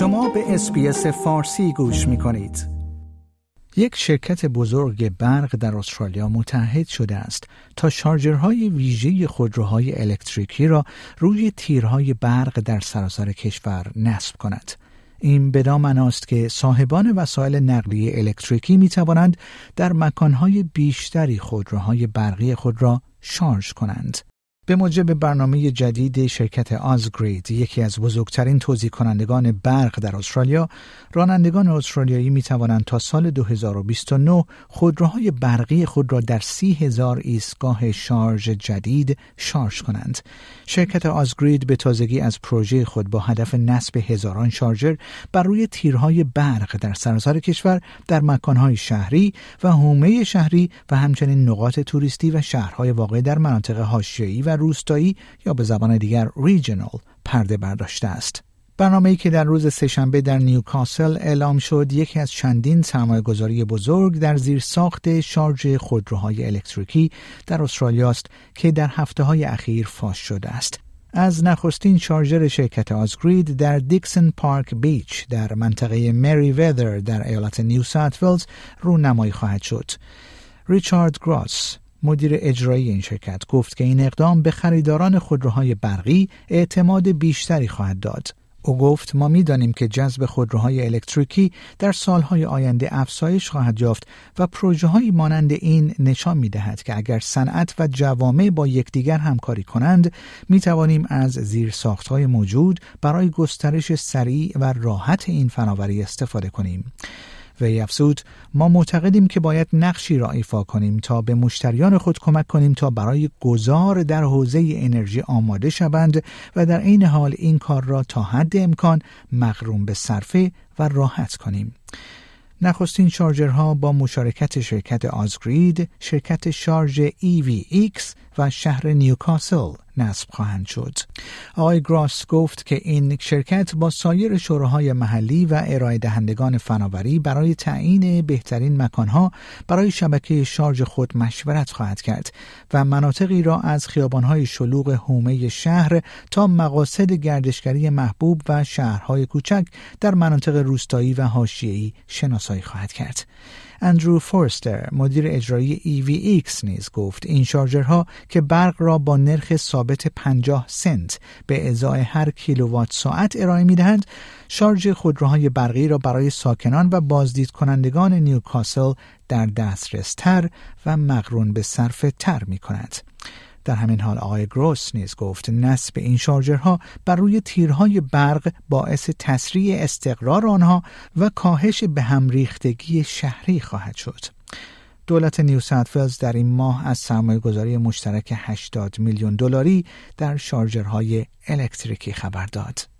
شما به SBS فارسی گوش می کنید. یک شرکت بزرگ برق در استرالیا متحد شده است تا شارژرهای ویژه خودروهای الکتریکی را روی تیرهای برق در سراسر کشور نصب کند. این بدان است که صاحبان وسایل نقلیه الکتریکی می توانند در مکانهای بیشتری خودروهای برقی خود را شارژ کنند. به موجب برنامه جدید شرکت Ausgrid یکی از بزرگترین توزیع کنندگان برق در استرالیا رانندگان استرالیایی می توانند تا سال 2029 خودروهای برقی خود را در سی هزار ایستگاه شارژ جدید شارژ کنند. شرکت آزگرید به تازگی از پروژه خود با هدف نصب هزاران شارژر بر روی تیرهای برق در سراسر کشور در مکانهای شهری و حومه شهری و همچنین نقاط توریستی و شهرهای واقع در مناطق حاشیه‌ای و روستایی یا به زبان دیگر ریجنال پرده برداشته است. برنامه‌ای که در روز سهشنبه در نیوکاسل اعلام شد یکی از چندین سرمایه‌گذاری بزرگ در زیر ساخت شارژ خودروهای الکتریکی در استرالیا است که در هفته های اخیر فاش شده است. از نخستین شارژر شرکت آزگرید در دیکسن پارک بیچ در منطقه مری ویدر در ایالت نیو ساوت ولز رونمایی خواهد شد. ریچارد گراس مدیر اجرایی این شرکت گفت که این اقدام به خریداران خودروهای برقی اعتماد بیشتری خواهد داد. او گفت ما می‌دانیم که جذب خودروهای الکتریکی در سالهای آینده افزایش خواهد یافت و پروژه مانند این نشان می دهد که اگر صنعت و جوامع با یکدیگر همکاری کنند می توانیم از زیر های موجود برای گسترش سریع و راحت این فناوری استفاده کنیم. وی افزود ما معتقدیم که باید نقشی را ایفا کنیم تا به مشتریان خود کمک کنیم تا برای گذار در حوزه انرژی آماده شوند و در عین حال این کار را تا حد امکان مغروم به صرفه و راحت کنیم. نخستین شارژرها با مشارکت شرکت آزگرید، شرکت شارژ EVX و شهر نیوکاسل نصب خواهند شد. آقای گراس گفت که این شرکت با سایر شوراهای محلی و ارائه دهندگان فناوری برای تعیین بهترین مکانها برای شبکه شارژ خود مشورت خواهد کرد و مناطقی را از خیابانهای شلوغ حومه شهر تا مقاصد گردشگری محبوب و شهرهای کوچک در مناطق روستایی و حاشیه‌ای شناسایی خواهد کرد. اندرو فورستر مدیر اجرایی EVX نیز گفت این شارژرها که برق را با نرخ ثابت 50 سنت به ازای هر کیلووات ساعت ارائه می‌دهند شارژ خودروهای برقی را برای ساکنان و بازدید کنندگان نیوکاسل در دسترس تر و مقرون به صرف تر می کند. در همین حال آقای گروس نیز گفت نصب این شارژرها بر روی تیرهای برق باعث تسریع استقرار آنها و کاهش به هم ریختگی شهری خواهد شد. دولت نیو ساوت در این ماه از سرمایه گذاری مشترک 80 میلیون دلاری در شارژرهای الکتریکی خبر داد.